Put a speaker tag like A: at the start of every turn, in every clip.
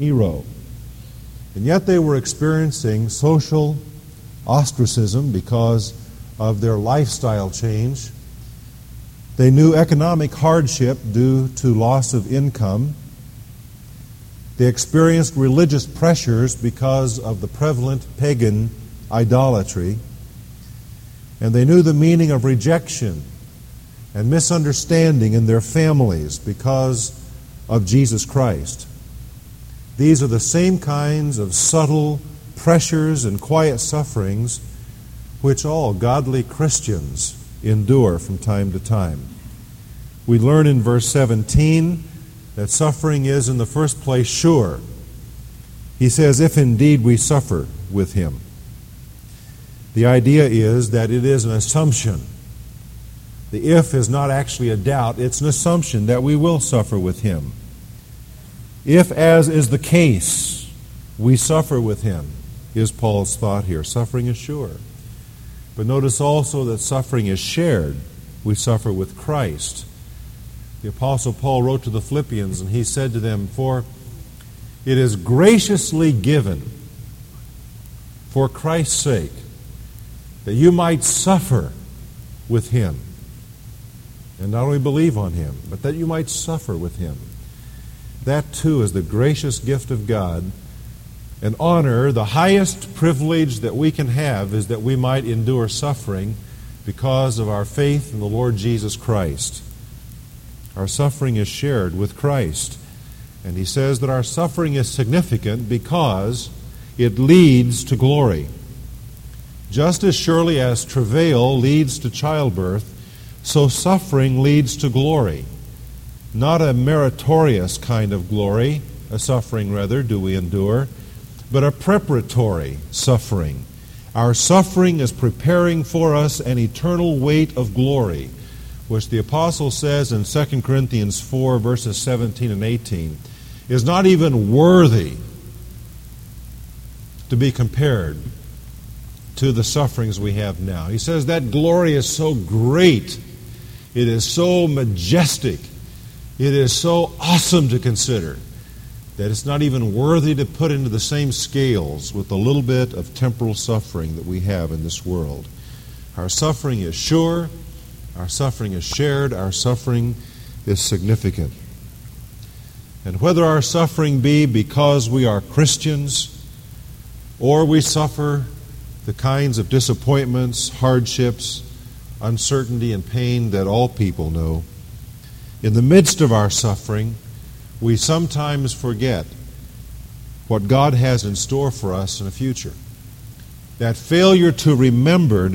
A: Nero. And yet they were experiencing social ostracism because of their lifestyle change. They knew economic hardship due to loss of income. They experienced religious pressures because of the prevalent pagan idolatry. And they knew the meaning of rejection and misunderstanding in their families because of Jesus Christ. These are the same kinds of subtle pressures and quiet sufferings which all godly Christians endure from time to time. We learn in verse 17 that suffering is, in the first place, sure. He says, if indeed we suffer with him. The idea is that it is an assumption. The if is not actually a doubt, it's an assumption that we will suffer with him. If, as is the case, we suffer with him, is Paul's thought here. Suffering is sure. But notice also that suffering is shared. We suffer with Christ. The Apostle Paul wrote to the Philippians, and he said to them, For it is graciously given for Christ's sake that you might suffer with him. And not only believe on him, but that you might suffer with him. That too is the gracious gift of God. And honor, the highest privilege that we can have is that we might endure suffering because of our faith in the Lord Jesus Christ. Our suffering is shared with Christ. And he says that our suffering is significant because it leads to glory. Just as surely as travail leads to childbirth, so suffering leads to glory. Not a meritorious kind of glory, a suffering rather, do we endure, but a preparatory suffering. Our suffering is preparing for us an eternal weight of glory, which the apostle says in 2 Corinthians 4, verses 17 and 18, is not even worthy to be compared to the sufferings we have now. He says that glory is so great, it is so majestic, it is so awesome to consider that it's not even worthy to put into the same scales with the little bit of temporal suffering that we have in this world. Our suffering is sure, our suffering is shared, our suffering is significant. And whether our suffering be because we are Christians or we suffer the kinds of disappointments, hardships, uncertainty, and pain that all people know, in the midst of our suffering, we sometimes forget what God has in store for us in the future. That failure to remember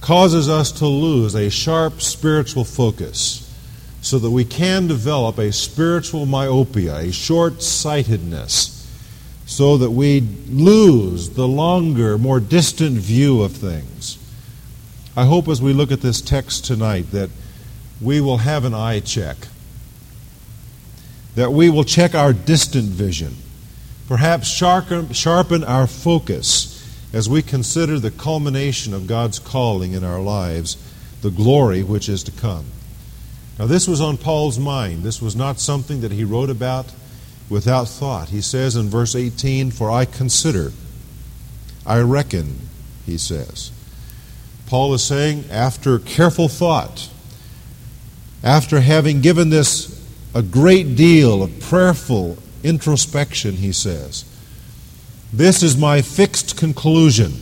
A: causes us to lose a sharp spiritual focus so that we can develop a spiritual myopia, a short sightedness, so that we lose the longer, more distant view of things. I hope as we look at this text tonight that we will have an eye check, that we will check our distant vision, perhaps sharpen, our focus as we consider the culmination of God's calling in our lives, the glory which is to come. Now, this was on Paul's mind. This was not something that he wrote about without thought. He says in verse 18, For I consider, I reckon, he says. Paul is saying, after careful thought, after having given this a great deal of prayerful introspection, he says, This is my fixed conclusion.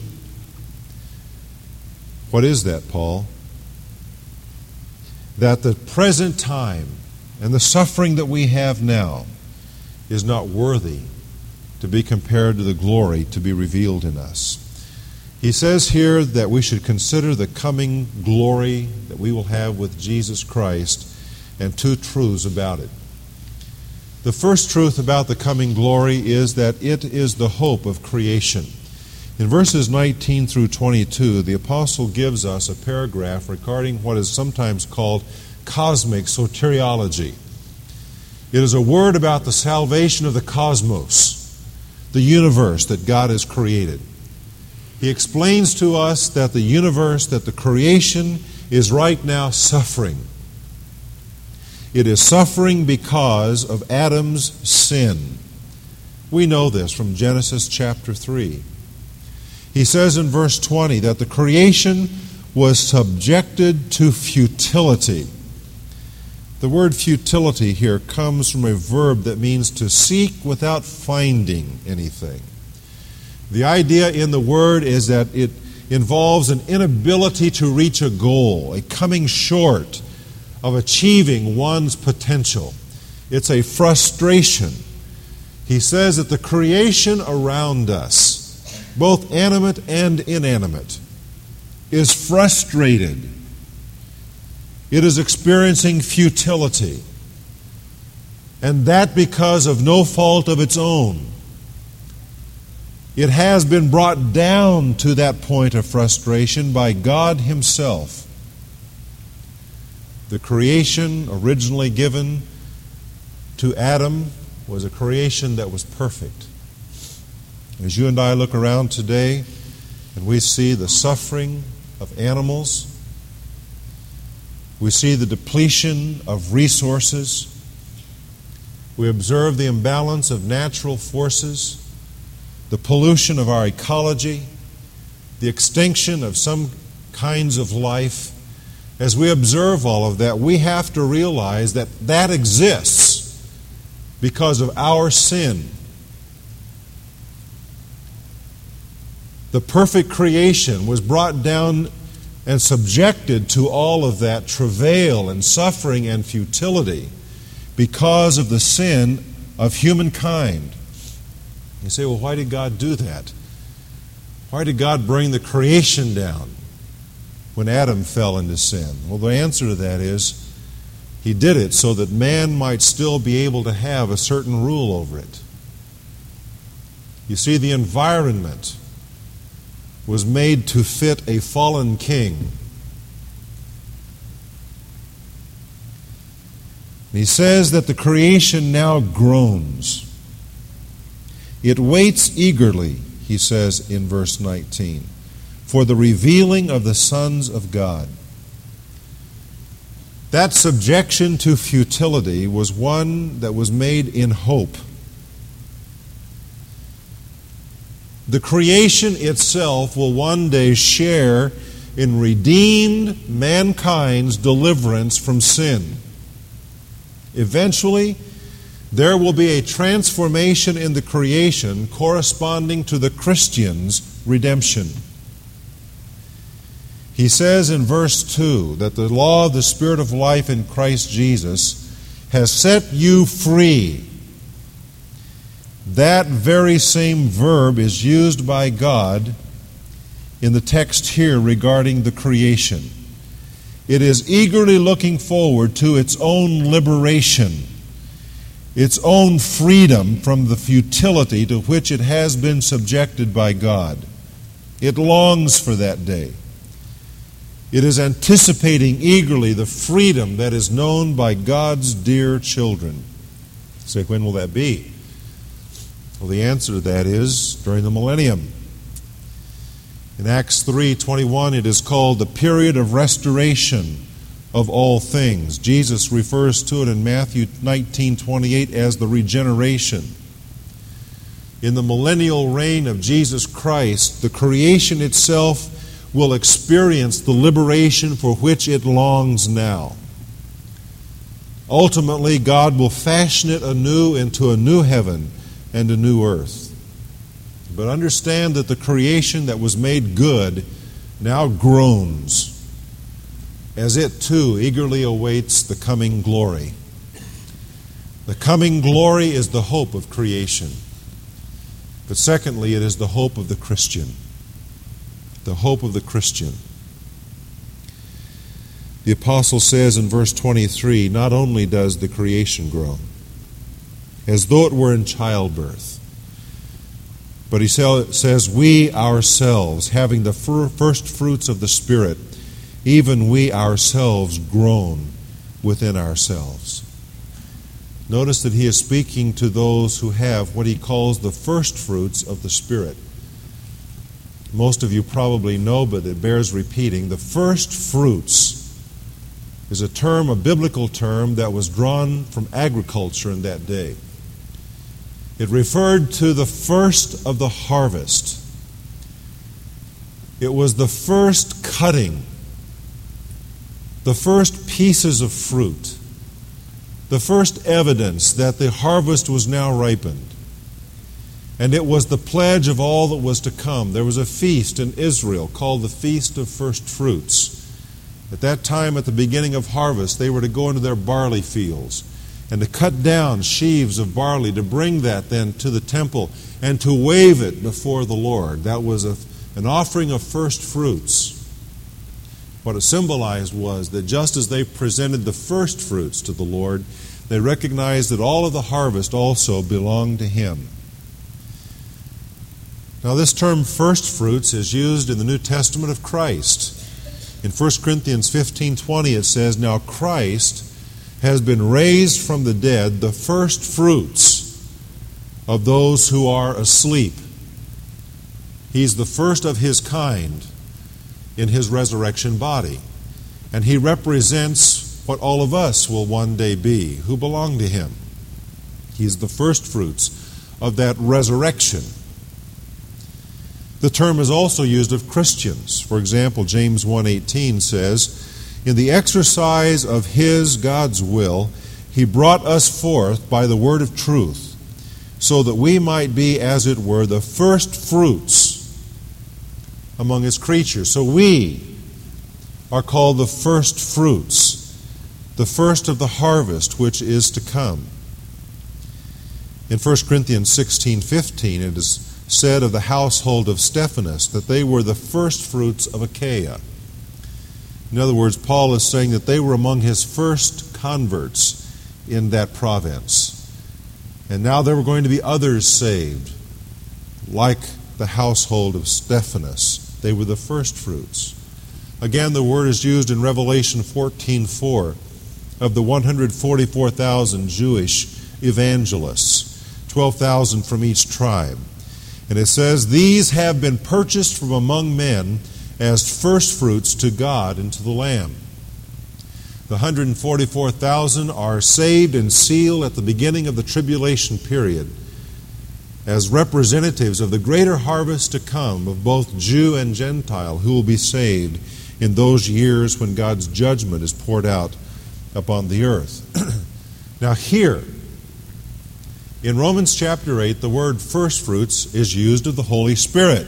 A: What is that, Paul? That the present time and the suffering that we have now is not worthy to be compared to the glory to be revealed in us. He says here that we should consider the coming glory that we will have with Jesus Christ and two truths about it. The first truth about the coming glory is that it is the hope of creation. In verses 19 through 22, the apostle gives us a paragraph regarding what is sometimes called cosmic soteriology. It is a word about the salvation of the cosmos, the universe that God has created. He explains to us that the universe, that the creation is right now suffering. It is suffering because of Adam's sin. We know this from Genesis chapter 3. He says in verse 20 that the creation was subjected to futility. The word futility here comes from a verb that means to seek without finding anything. The idea in the word is that it involves an inability to reach a goal, a coming short of achieving one's potential. It's a frustration. He says that the creation around us, both animate and inanimate, is frustrated. It is experiencing futility. And that because of no fault of its own. It has been brought down to that point of frustration by God Himself. The creation originally given to Adam was a creation that was perfect. As you and I look around today and we see the suffering of animals, we see the depletion of resources, we observe the imbalance of natural forces the pollution of our ecology, the extinction of some kinds of life, as we observe all of that, we have to realize that that exists because of our sin. The perfect creation was brought down and subjected to all of that travail and suffering and futility because of the sin of humankind. You say, well, why did God do that? Why did God bring the creation down when Adam fell into sin? Well, the answer to that is he did it so that man might still be able to have a certain rule over it. You see, the environment was made to fit a fallen king. He says that the creation now groans. It waits eagerly, he says in verse 19, for the revealing of the sons of God. That subjection to futility was one that was made in hope. The creation itself will one day share in redeemed mankind's deliverance from sin. Eventually, there will be a transformation in the creation corresponding to the Christian's redemption. He says in verse 2 that the law of the Spirit of life in Christ Jesus has set you free. That very same verb is used by God in the text here regarding the creation. It is eagerly looking forward to its own liberation its own freedom from the futility to which it has been subjected by God. It longs for that day. It is anticipating eagerly the freedom that is known by God's dear children. Say, when will that be? Well, the answer to that is during the millennium. In Acts 3:21 it is called the period of restoration of all things. Jesus refers to it in Matthew 19 28 as the regeneration. In the millennial reign of Jesus Christ, the creation itself will experience the liberation for which it longs now. Ultimately, God will fashion it anew into a new heaven and a new earth. But understand that the creation that was made good now groans as it too eagerly awaits the coming glory. The coming glory is the hope of creation. But secondly, it is the hope of the Christian. The hope of the Christian. The apostle says in verse 23 not only does the creation grow, as though it were in childbirth, but he says, We ourselves, having the first fruits of the Spirit, even we ourselves groan within ourselves. Notice that he is speaking to those who have what he calls the first fruits of the Spirit. Most of you probably know, but it bears repeating. The first fruits is a term, a biblical term, that was drawn from agriculture in that day. It referred to the first of the harvest. It was the first cutting, the first pieces of fruit, the first evidence that the harvest was now ripened. And it was the pledge of all that was to come. There was a feast in Israel called the Feast of First Fruits. At that time, at the beginning of harvest, they were to go into their barley fields and to cut down sheaves of barley, to bring that then to the temple and to wave it before the Lord. That was a, an offering of first fruits. What it symbolized was that just as they presented the first fruits to the Lord, they recognized that all of the harvest also belonged to Him. Now, this term first fruits is used in the New Testament of Christ. In 1 Corinthians 15:20 it says, "Now Christ has been raised from the dead, the first fruits of those who are asleep." He's the first of his kind in his resurrection body. And he represents what all of us will one day be who belong to him. He's the first fruits of that resurrection. The term is also used of Christians. For example, James 1:18 says, "In the exercise of his God's will, he brought us forth by the word of truth, so that we might be as it were the first fruits among his creatures." So we are called the first fruits, the first of the harvest which is to come. In 1 Corinthians 16:15 it is said of the household of Stephanas that they were the first fruits of Achaia. In other words, Paul is saying that they were among his first converts in that province. And now there were going to be others saved, like the household of Stephanas. They were the first fruits. Again, the word is used in Revelation 14:4 of the 144,000 Jewish evangelists, 12,000 from each tribe. And it says, These have been purchased from among men as firstfruits to God and to the Lamb. The 144,000 are saved and sealed at the beginning of the tribulation period as representatives of the greater harvest to come of both Jew and Gentile who will be saved in those years when God's judgment is poured out upon the earth. now, here, in Romans chapter 8, the word firstfruits is used of the Holy Spirit.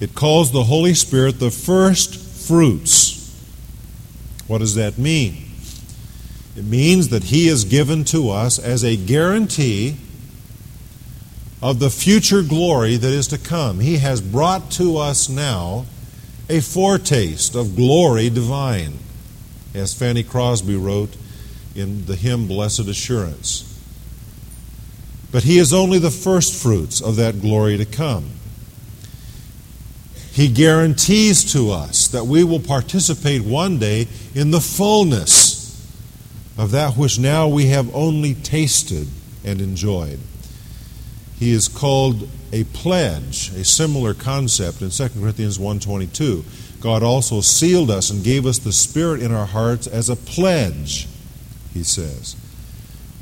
A: It calls the Holy Spirit the first fruits. What does that mean? It means that He is given to us as a guarantee of the future glory that is to come. He has brought to us now a foretaste of glory divine, as Fanny Crosby wrote in the hymn Blessed Assurance. But he is only the first fruits of that glory to come. He guarantees to us that we will participate one day in the fullness of that which now we have only tasted and enjoyed. He is called a pledge, a similar concept in 2 Corinthians 1:22. God also sealed us and gave us the spirit in our hearts as a pledge, he says.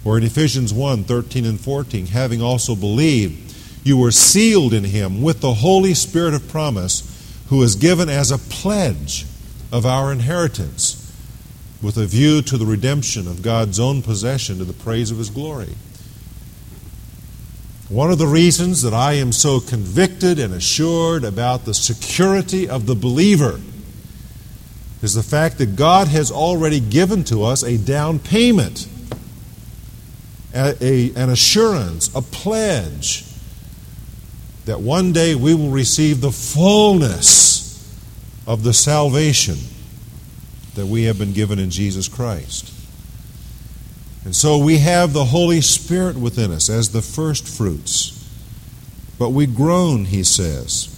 A: Or in Ephesians 1 13 and 14, having also believed, you were sealed in him with the Holy Spirit of promise, who is given as a pledge of our inheritance, with a view to the redemption of God's own possession to the praise of his glory. One of the reasons that I am so convicted and assured about the security of the believer is the fact that God has already given to us a down payment a, a, an assurance, a pledge that one day we will receive the fullness of the salvation that we have been given in Jesus Christ. And so we have the Holy Spirit within us as the first fruits. But we groan, he says.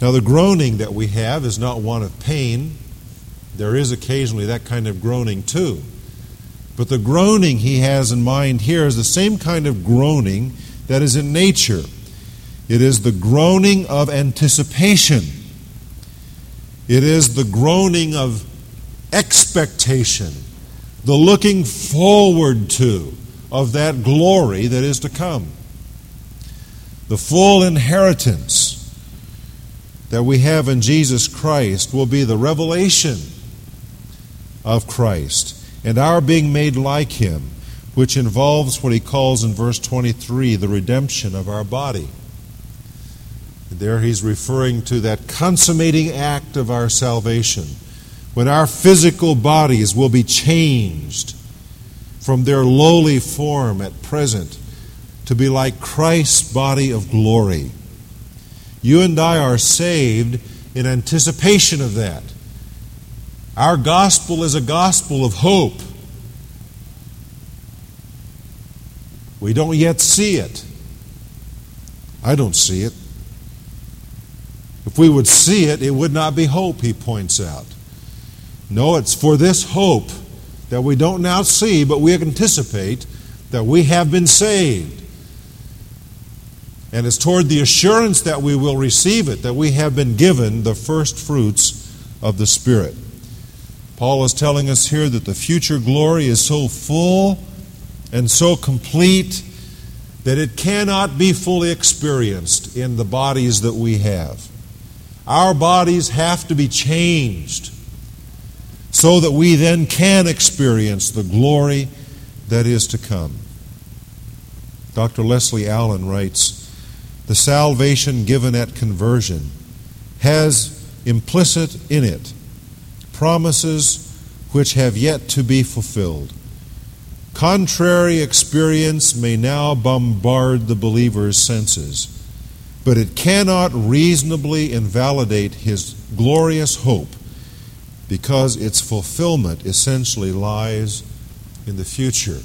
A: Now, the groaning that we have is not one of pain. There is occasionally that kind of groaning too. But the groaning he has in mind here is the same kind of groaning that is in nature. It is the groaning of anticipation. It is the groaning of expectation, the looking forward to of that glory that is to come. The full inheritance that we have in Jesus Christ will be the revelation of Christ and our being made like Him, which involves what he calls in verse 23 the redemption of our body. There he's referring to that consummating act of our salvation when our physical bodies will be changed from their lowly form at present to be like Christ's body of glory. You and I are saved in anticipation of that. Our gospel is a gospel of hope. We don't yet see it. I don't see it. If we would see it, it would not be hope, he points out. No, it's for this hope that we don't now see, but we anticipate that we have been saved. And it's toward the assurance that we will receive it that we have been given the first fruits of the Spirit. Paul is telling us here that the future glory is so full and so complete that it cannot be fully experienced in the bodies that we have. Our bodies have to be changed so that we then can experience the glory that is to come. Dr. Leslie Allen writes The salvation given at conversion has implicit in it promises which have yet to be fulfilled. Contrary experience may now bombard the believer's senses, but it cannot reasonably invalidate his glorious hope because its fulfillment essentially lies in the future.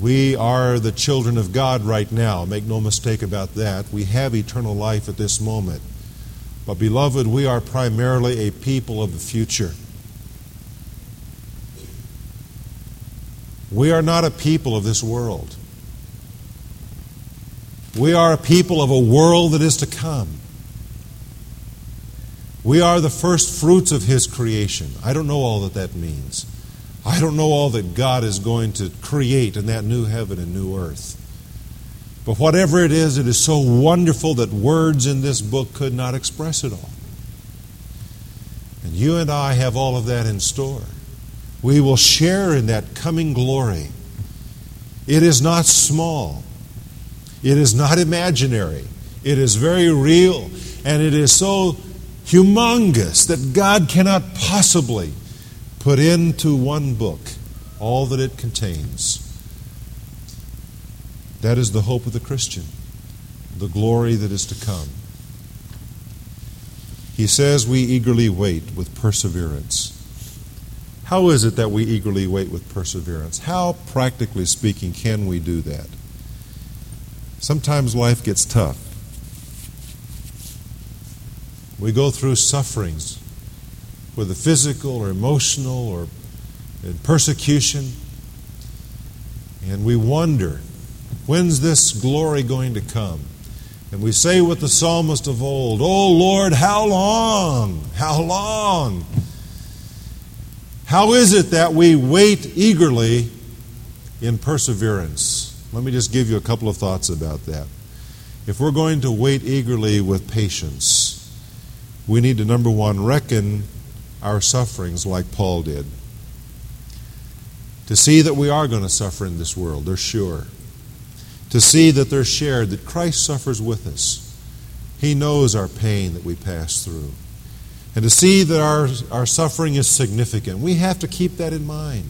A: We are the children of God right now. Make no mistake about that. We have eternal life at this moment. But, beloved, we are primarily a people of the future. We are not a people of this world. We are a people of a world that is to come. We are the first fruits of His creation. I don't know all that that means. I don't know all that God is going to create in that new heaven and new earth. But whatever it is, it is so wonderful that words in this book could not express it all. And you and I have all of that in store. We will share in that coming glory. It is not small, it is not imaginary, it is very real, and it is so humongous that God cannot possibly put into one book all that it contains. That is the hope of the Christian, the glory that is to come. He says we eagerly wait with perseverance. How is it that we eagerly wait with perseverance? How, practically speaking, can we do that? Sometimes life gets tough. We go through sufferings, whether physical or emotional or in persecution, and we wonder, when's this glory going to come? And we say with the psalmist of old, Oh Lord, how long? How long? How is it that we wait eagerly in perseverance? Let me just give you a couple of thoughts about that. If we're going to wait eagerly with patience, we need to, number one, reckon our sufferings like Paul did. To see that we are going to suffer in this world, they're sure. To see that they're shared, that Christ suffers with us. He knows our pain that we pass through and to see that our, our suffering is significant. We have to keep that in mind.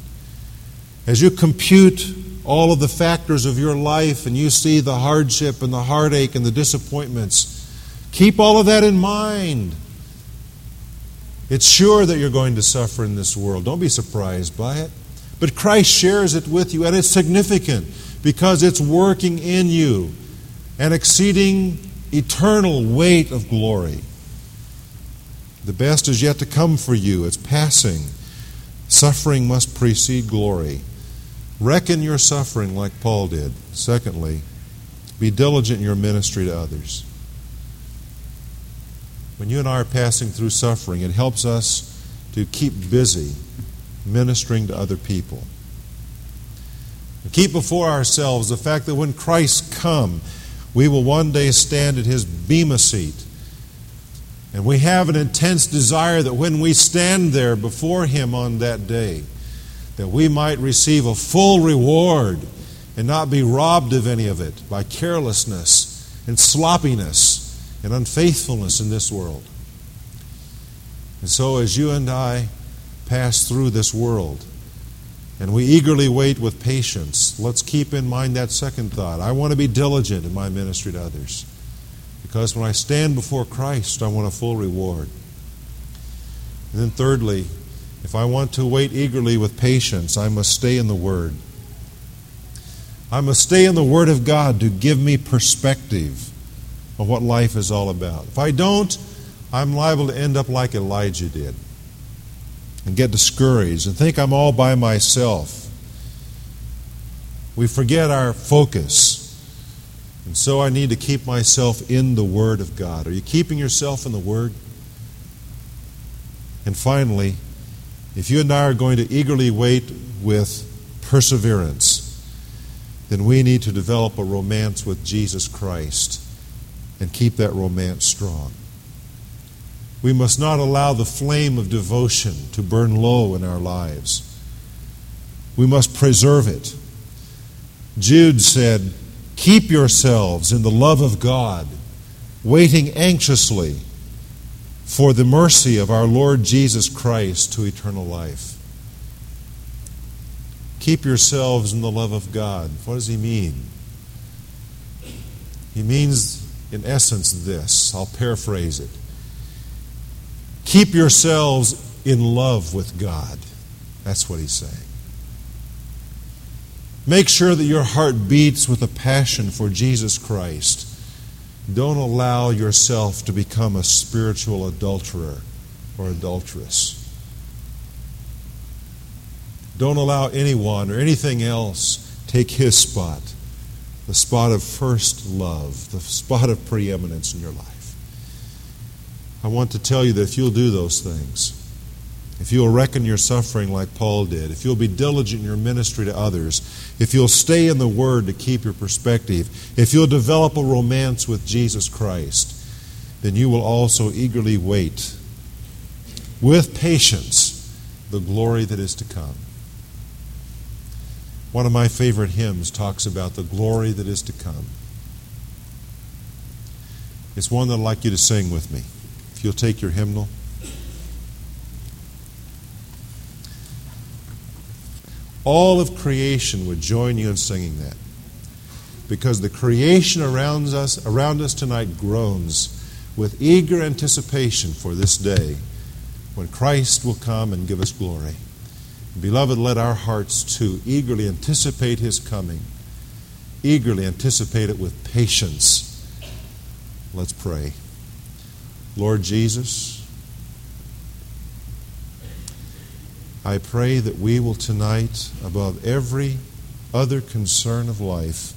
A: As you compute all of the factors of your life and you see the hardship and the heartache and the disappointments, keep all of that in mind. It's sure that you're going to suffer in this world. Don't be surprised by it. But Christ shares it with you, and it's significant because it's working in you an exceeding eternal weight of glory. The best is yet to come for you. It's passing. Suffering must precede glory. Reckon your suffering like Paul did. Secondly, be diligent in your ministry to others. When you and I are passing through suffering, it helps us to keep busy ministering to other people. Keep before ourselves the fact that when Christ come, we will one day stand at his bema seat. And we have an intense desire that when we stand there before him on that day, that we might receive a full reward and not be robbed of any of it by carelessness and sloppiness and unfaithfulness in this world. And so, as you and I pass through this world, and we eagerly wait with patience, let's keep in mind that second thought. I want to be diligent in my ministry to others. Because when I stand before Christ, I want a full reward. And then, thirdly, if I want to wait eagerly with patience, I must stay in the Word. I must stay in the Word of God to give me perspective of what life is all about. If I don't, I'm liable to end up like Elijah did and get discouraged and think I'm all by myself. We forget our focus. And so I need to keep myself in the Word of God. Are you keeping yourself in the Word? And finally, if you and I are going to eagerly wait with perseverance, then we need to develop a romance with Jesus Christ and keep that romance strong. We must not allow the flame of devotion to burn low in our lives. We must preserve it. Jude said, Keep yourselves in the love of God, waiting anxiously for the mercy of our Lord Jesus Christ to eternal life. Keep yourselves in the love of God. What does he mean? He means, in essence, this. I'll paraphrase it. Keep yourselves in love with God. That's what he's saying. Make sure that your heart beats with a passion for Jesus Christ. Don't allow yourself to become a spiritual adulterer or adulteress. Don't allow anyone or anything else take his spot, the spot of first love, the spot of preeminence in your life. I want to tell you that if you'll do those things, if you'll reckon your suffering like Paul did, if you'll be diligent in your ministry to others, if you'll stay in the Word to keep your perspective, if you'll develop a romance with Jesus Christ, then you will also eagerly wait with patience the glory that is to come. One of my favorite hymns talks about the glory that is to come. It's one that I'd like you to sing with me. If you'll take your hymnal. All of creation would join you in singing that. Because the creation around us, around us tonight groans with eager anticipation for this day when Christ will come and give us glory. Beloved, let our hearts too eagerly anticipate his coming, eagerly anticipate it with patience. Let's pray. Lord Jesus, I pray that we will tonight, above every other concern of life,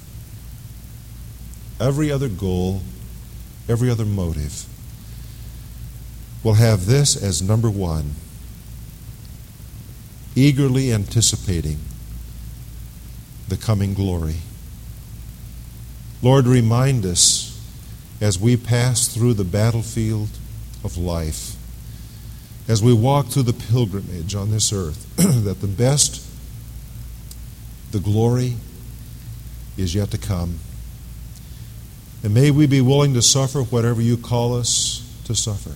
A: every other goal, every other motive, will have this as number one eagerly anticipating the coming glory. Lord, remind us as we pass through the battlefield of life, as we walk through the pilgrimage on this earth, that the best, the glory, is yet to come. And may we be willing to suffer whatever you call us to suffer.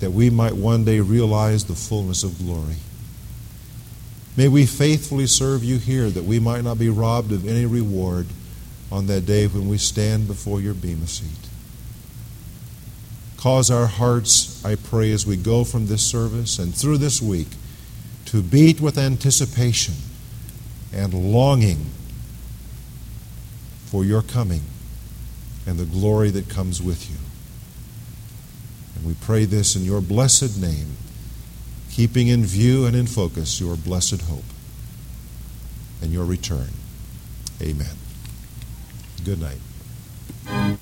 A: That we might one day realize the fullness of glory. May we faithfully serve you here, that we might not be robbed of any reward on that day when we stand before your bema seat. Cause our hearts, I pray, as we go from this service and through this week, to beat with anticipation and longing for your coming and the glory that comes with you. And we pray this in your blessed name, keeping in view and in focus your blessed hope and your return. Amen. Good night.